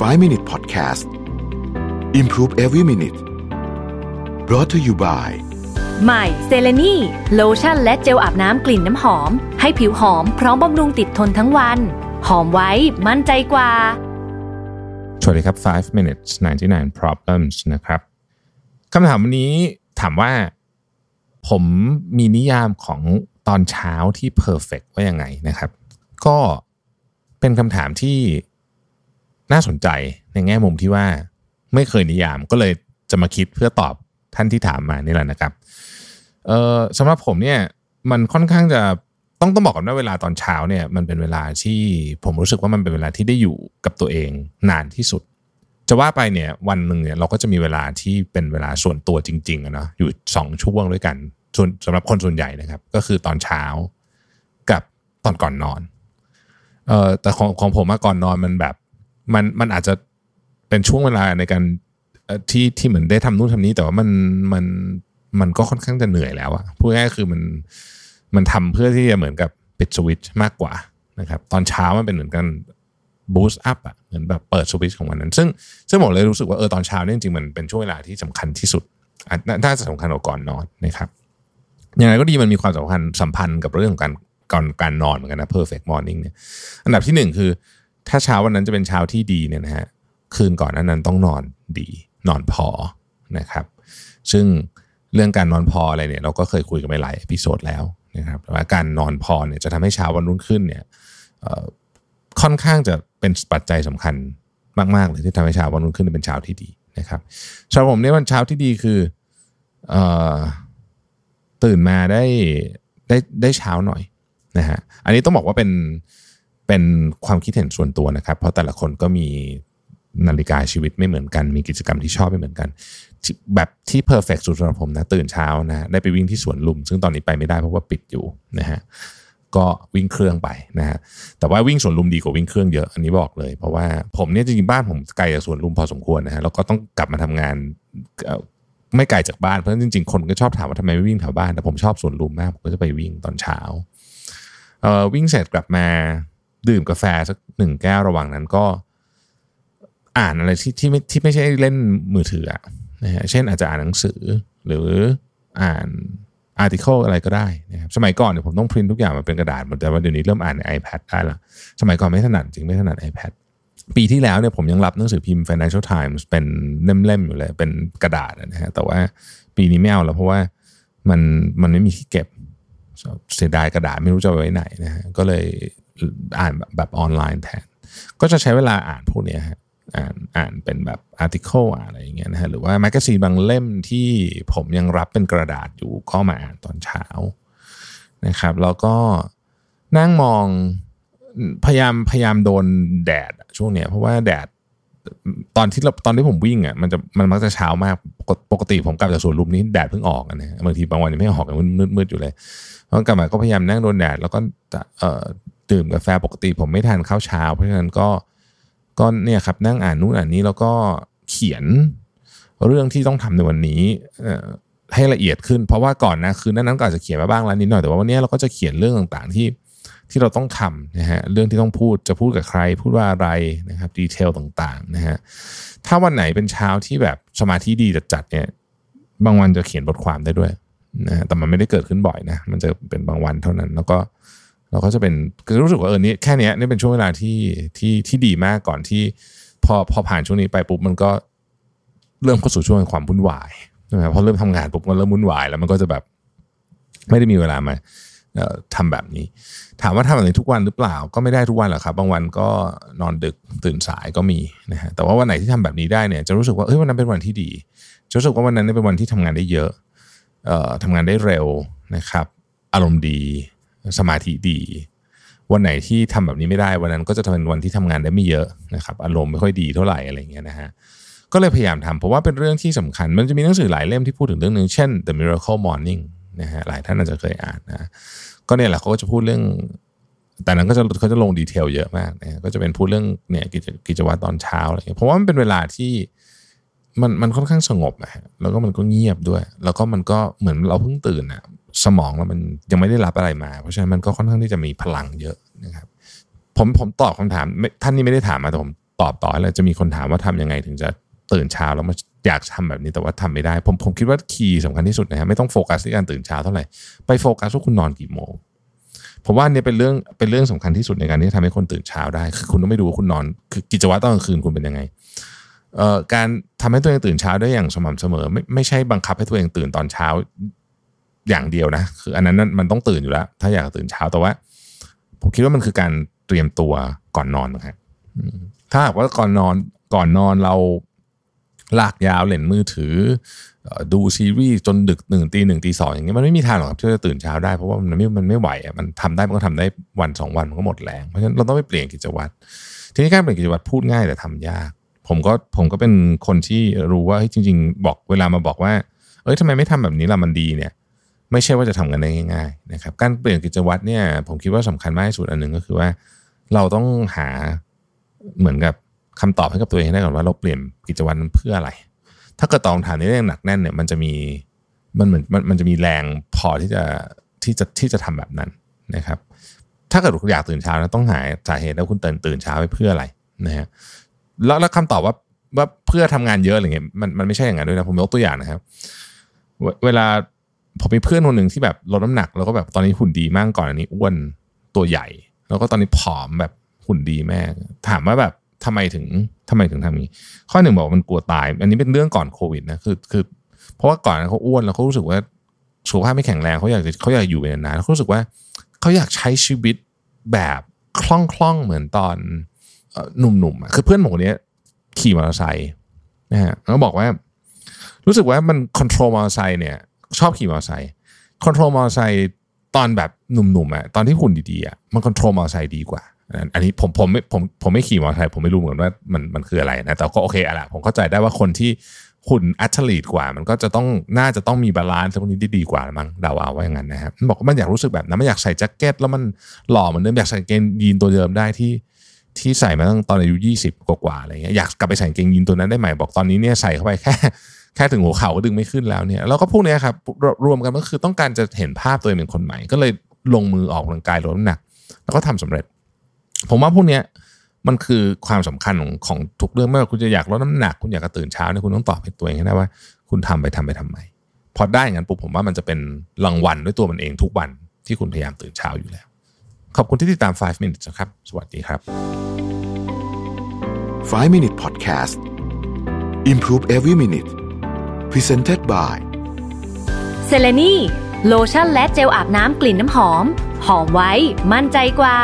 5 Minute Podcast Improve Every Minute brought to you by ใหม่เซเลนีโลชั่นและเจลอาบน้ำกลิ่นน้ำหอม ให้ผิวหอมพร้อมบำรุงติดทนทั้งวัน หอมไว้มั่นใจกว่า สวัสดีครับ 5 minutes 99 problems นะครับคำถามวันนี้ถามว่า ผมมีนิยามของตอนเช้าที่ perfect ว่ายังไงนะครับ ก็เป็นคำถามที่ น่าสนใจในแง่มุมที่ว่าไม่เคยนิยามก็เลยจะมาคิดเพื่อตอบท่านที่ถามมานี่แหละนะครับเออสำหรับผมเนี่ยมันค่อนข้างจะต้องต้องบอกก่อนว่าเวลาตอนเช้าเนี่ยมันเป็นเวลาที่ผมรู้สึกว่ามันเป็นเวลาที่ได้อยู่กับตัวเองนานที่สุด จะว่าไปเนี่ยวันหนึ่งเนี่ยเราก็จะมีเวลาที่เป็นเวลาส่วนตัวจริงๆนะอยู่สองช่วงด้วยกันส่วนสำหรับคนส่วนใหญ่นะครับ ก็คือตอนเช้ากับตอนก่อนนอนเออแต่ของของผมมาก่อนนอนมันแบบ มันมันอาจจะเป็นช่วงเวลาในการที่ที่เหมือนได้ทำนู่นทำนี้แต่ว่ามันมันมันก็ค่อนข้างจะเหนื่อยแล้วอะพูดง่ายคือมันมันทำเพื่อที่จะเหมือนกับปิดสวิตช์มากกว่านะครับตอนเช้ามันเป็นเหมือนกันบูสต์อัพอะเหมือนแบบเปิดสวิตช์ของวันนั้น ซึ่งซึ่งผมเลยรู้สึกว่าเออตอนเช้าเนี่ยจริงๆมันเป็นช่วงเวลาที่สำคัญที่สุดน่าน่าจะสำคัญกว่าก่อนนอนนะครับอย่างไรก็ดีมันมีความสัมพันธ์สัมพันธ์กับเรื่องของการก่อนการนอนเหมือนกันนะ perfect morning เนี่ยอันดับที่หนึ่งคือ ถ้าเช้าวันนั้นจะเป็นเช้าที่ดีเนี่ยนะฮะคืนก่อนนั้นนั้นต้องนอนดี นอนพอนะครับ ซึ่งเรื่องการนอนพออะไรเนี่ยเราก็เคยคุยกันไปหลายพิโซดแล้วนะครับว่าการนอนพอเนี่ยจะทำให้เช้าวันรุ่งขึ้นเนี่ยค่อนข้างจะเป็นปัจจัยสำคัญมากๆเลยที่ทำให้เช้าวันรุ่งขึ้นเป็นเช้าที่ดีนะครับสำหรับผมเนี่ยวันเช้าที่ดีคืออตื่นมาได้ได้ได้เช้าหน่อยนะฮะอันนี้ต้องบอกว่าเป็น เป็นความคิดเห็นส่วนตัวนะครับ เพราะแต่ละคนก็มีนาฬิกาชีวิตไม่เหมือนกัน มีกิจกรรมที่ชอบไม่เหมือนกัน แบบที่เพอร์เฟกสุดสำหรับผมนะ ตื่นเช้านะได้ไปวิ่งที่สวนลุม ซึ่งตอนนี้ไปไม่ได้เพราะว่าปิดอยู่นะฮะก็วิ่งเครื่องไปนะฮะแต่ว่าวิ่งสวนลุมดีกว่าวิ่งเครื่องเยอะอันนี้บอกเลย เพราะว่าผมเนี่ยจริงๆบ้านผมไกลจากสวนลุมพอสมควรนะฮะแล้วก็ต้องกลับมาทำงานไม่ไกลจากบ้านเพราะฉะนั้นจริงๆคนก็ชอบถามว่าทำไมไม่วิ่งแถวบ้านแต่ผมชอบสวนลุมมากผมก็จะไปวิ่งตอนเช้าเอ่อวิ่งเสร็จกลับมา ดื่มกาแฟสักหนึ่งแก้วระหว่างนั้นก็ อ่านอะไรที่ที่ไม่ที่ไม่ใช่เล่นมือถืออะนะฮะเช่นอาจจะอ่านหนังสือ หรืออ่านarticle อะไรก็ได้นะครับสมัยก่อนเนี่ยผมต้องพิมพ์ทุกอย่างมาเป็นกระดาษหมดแต่ว่าเดี๋ยวนี้เริ่มอ่านใน iPad ได้ละสมัยก่อนไม่ถนัดจริงไม่ถนัด iPad ปีที่แล้วเนี่ยผมยังรับหนังสือพิมพ์ Financial Times เป็นเล่มๆอยู่เลย เป็นกระดาษนะฮะแต่ว่าปีนี้ไม่เอาแล้วเพราะว่ามันมันไม่มีที่เก็บเสียดายกระดาษไม่รู้จะไว้ไหนนะฮะก็เลยอ่านแบบออนไลน์แทน ก็จะใช้เวลาอ่านพวกนี้ฮะอ่านอ่านเป็นแบบ article อะไรอย่างเงี้ยนะฮะหรือว่าแมกกาซีนบางเล่มที่ผมยังรับเป็นกระดาษอยู่ก็มาอ่านตอนเช้านะครับ แล้วก็นั่งมองพยายามพยายามโดนแดดช่วงเนี้ยเพราะว่าแดดตอนที่เราตอนที่ผมวิ่งอะมันจะมันมักจะเช้ามากปกติผมกลับจากสวนลุมนี้แดดเพิ่งออกนะฮะบางทีบางวันยังไม่ออกยังมืดมืดๆอยู่เลยเพราะกลับมาก็พยายามนั่งโดนแดดแล้วก็เอ่อ ดื่มกาแฟปกติ ผมไม่ทานข้าวเช้า เพราะฉะนั้นก็ก็เนี่ยครับนั่งอ่านนู่นอ่านนี้แล้วก็เขียนเรื่องที่ต้องทำในวันนี้ให้ละเอียดขึ้น เพราะว่าก่อนนะคืนนั้นก็อาจจะเขียนมาบ้างแล้วนิดหน่อยแต่ว่าวันนี้เราก็จะเขียนเรื่องต่างๆที่ที่เราต้องทำนะฮะเรื่องที่ต้องพูดจะพูดกับใคร พูดว่าอะไรนะครับดีเทลต่างๆนะฮะถ้าวันไหนเป็นเช้าที่แบบสมาธิดีจัดๆเนี่ยบางวันจะเขียนบทความได้ด้วยนะฮะแต่มันไม่ได้เกิดขึ้นบ่อยนะมันจะเป็นบางวันเท่านั้น แล้วก็ เราก็จะเป็นคือรู้สึกว่าเออนี่แค่นี้นี่เป็นช่วงเวลาที่ที่ที่ดีมากก่อนที่พอพอผ่านช่วงนี้ไปปุ๊บมันก็เริ่มเข้าสู่ช่วงความวุ่นวายนะครับพอเริ่มทำงานปุ๊บมันเริ่มวุ่นวายแล้วมันก็จะแบบไม่ได้มีเวลามาเอ่อทำแบบนี้ ถามว่าทำแบบนี้ทุกวันหรือเปล่า ก็ไม่ได้ทุกวันหรอกครับ บางวันก็นอนดึกตื่นสายก็มีนะฮะแต่ว่าวันไหนที่ทำแบบนี้ได้เนี่ยจะรู้สึกว่าเอ้ยวันนั้นเป็นวันที่ดีจะรู้สึกว่าวันนั้นเป็นวันที่ทำงานได้เยอะเอ่อทำงานได้เร็วนะครับ อารมณ์ดี สมาธิดี วันไหนที่ทำแบบนี้ไม่ได้วันนั้นก็จะเป็นวันที่ทำงานได้ไม่เยอะนะครับ อารมณ์ไม่ค่อยดีเท่าไหร่อะไรเงี้ยนะฮะก็เลยพยายามทำเพราะว่าเป็นเรื่องที่สำคัญ มันจะมีหนังสือหลายเล่มที่พูดถึงเรื่องหนึ่งเช่น The Miracle Morning นะฮะหลายท่านอาจจะเคยอ่านนะก็เนี่ยแหละเขาก็จะพูดเรื่องแต่นั้นก็จะเขาจะลงดีเทลเยอะมากนะก็จะเป็นพูดเรื่องเนี่ยกิจกิจวัตรตอนเช้าอะไรเงี้ยเพราะว่ามันเป็นเวลาที่มันมันค่อนข้างสงบนะฮะแล้วก็มันก็เงียบด้วย แล้วก็มันก็เหมือนเราเพิ่งตื่นอะ สมองเรามันยังไม่ได้รับอะไรมา เพราะฉะนั้นมันก็ค่อนข้างที่จะมีพลังเยอะนะครับ ผมผมตอบคำถามท่านนี้ไม่ได้ถามมาแต่ผมตอบต่อแล้วจะมีคนถามว่าทำยังไงถึงจะตื่นเช้าแล้วมาอยากทำแบบนี้แต่ว่าทำไม่ได้ ผมผมคิดว่าคีย์สำคัญที่สุดนะฮะไม่ต้องโฟกัสที่การตื่นเช้าเท่าไหร่ไปโฟกัสว่าคุณนอนกี่โมงผมว่าเนี่ยเป็นเรื่องเป็นเรื่องสำคัญที่สุดในการที่จะทำให้คนตื่นเช้าได้ คือคุณต้องไม่ดูว่าคุณนอนคือกิจวัตรตอนกลางคืนคุณเป็นยังไงเอ่อการทำให้ตัวเองตื่นเช้าได้อย่างสม่ำเสมอ ไม่ไม่ใช่บังคับให้ตัวเองตื่นตอนเช้า อย่างเดียวนะ คืออันนั้นมันต้องตื่นอยู่แล้ว ถ้าอยากตื่นเช้าแต่ว่า ผมคิดว่ามันคือการเตรียมตัวก่อนนอนนะครับถ้าหากว่าก่อนนอนก่อนนอนเราลากยาวเล่นมือถือ ดูซีรีส์จนดึกหนึ่งตีหนึ่งตีสองอย่างเงี้ยมันไม่มีทางหรอกที่จะตื่นเช้าได้เพราะว่ามันไม่มันไม่ไหวอะมันทำได้มันก็ทำได้วันสองวันมันก็หมดแรงเพราะฉะนั้นเราต้องไปเปลี่ยนกิจวัตรทีนี้การเปลี่ยนกิจวัตรพูดง่ายแต่ทำยาก ผมก็ผมก็เป็นคนที่รู้ว่าจริง ๆ บอกเวลามาบอกว่า เอ้ยทำไมไม่ทำแบบนี้ล่ะมันดีเนี่ย ไม่ใช่ว่าจะทำกันได้ง่ายๆนะครับการเปลี่ยนกิจวัตรเนี่ยผมคิดว่าสำคัญมากที่สุดอันหนึ่งก็คือว่า เราต้องหาเหมือนกับคำตอบให้กับตัวเองให้ได้ก่อนว่าเราเปลี่ยนกิจวัตรเพื่ออะไร ถ้าเกิดตองถามในเรื่องหนักแน่นเนี่ยมันจะมีมันเหมือนมันมันจะมีแรงพอที่จะที่จะที่จะทำแบบนั้นนะครับ ถ้าเกิดคุณอยากตื่นเช้าแล้วต้องหาสาเหตุแล้วคุณตื่นตื่นเช้าไปเพื่ออะไรนะฮะแล้วแล้วคำตอบว่าว่าเพื่อทำงานเยอะอะไรเงี้ยมันมันไม่ใช่อย่างนั้นด้วยนะผมยกตัวอย่างนะครับ เวลา ผมมีเพื่อนคนหนึ่งที่แบบลดน้ำหนัก แล้วก็แบบตอนนี้หุ่นดีมากก่อนอันนี้อ้วนตัวใหญ่ แล้วก็ตอนนี้ผอมแบบหุ่นดีแม่ถามว่าแบบทำไมถึงทำไมถึงทำนี้ ข้อหนึ่งบอกมันกลัวตาย อันนี้เป็นเรื่องก่อนโควิดนะคือคือเพราะว่าก่อนเขาอ้วนแล้วเขารู้สึกว่าสุขภาพไม่แข็งแรงเขาอยากเขาอยากอยู่ไปนานเขารู้สึกว่าเขาอยากใช้ชีวิตแบบคล่องคล่องเหมือนตอนหนุ่มๆคือเพื่อนผมคนนี้ขี่มอเตอร์ไซค์นะฮะเขาบอกว่า รู้สึกว่ามัน control มอเตอร์ไซค์เนี่ย ชอบขี่มอเตอร์ไซค์ control มอเตอร์ไซค์ตอนแบบหนุ่มๆอะตอนที่หุ่นดีๆอะมัน control มอเตอร์ไซค์ดีกว่า อันนี้ผมผมไม่ผมผมไม่ขี่มอเตอร์ไซค์ผมไม่รู้เหมือนว่ามันมันคืออะไรนะแต่ก็โอเคอะละผมเข้าใจได้ว่าคนที่หุ่น athlete กว่า มันก็จะต้องน่าจะต้องมี balance พวกนี้ที่ดีกว่ามั้งเดาเอาว่าอย่างนั้นนะครับมันบอกว่ามันอยากรู้สึกแบบนั้นมันอยากใส่แจ็คเก็ตแล้วมันหล่อเหมือนเดิมอยากใส่เกงยีนตัวเดิมได้ที่ที่ใส่มาตั้งตอนอายุยี่สิบกว่าอะไรเงี้ยอยากกลับไปใส่เกงยีนตัวนั้นได้ใหม่บอกตอนนี้เนี่ยใส่เข้าไปแค่ แค่ถึงหัวเข่าก็ดึงไม่ขึ้นแล้วเนี่ยแล้วก็พวกนี้ครับรวมกันก็คือต้องการจะเห็นภาพตัวเองเป็นคนใหม่ ก็เลยลงมือออกกำลังกายลดน้ำหนัก แล้วก็ทำสำเร็จ ผมว่าพวกนี้มันคือความสำคัญของของทุกเรื่องไม่ว่าคุณจะอยากลดน้ำหนัก คุณอยากจะตื่นเช้าเนี่ยคุณต้องตอบให้ตัวเองให้ได้ว่า คุณทำไปทำไปทำไมพอได้งั้นปุ๊บผมว่ามันจะเป็นรางวัลด้วยตัวมันเองทุกวันที่คุณพยายามตื่นเช้าอยู่แล้ว ขอบคุณที่ติดตาม 5 minutes นะครับ สวัสดีครับ 5 minute podcast improve every minute presented by เซเลนีโลชั่นและเจลอาบน้ำกลิ่นน้ำหอม หอมไว้ มั่นใจกว่า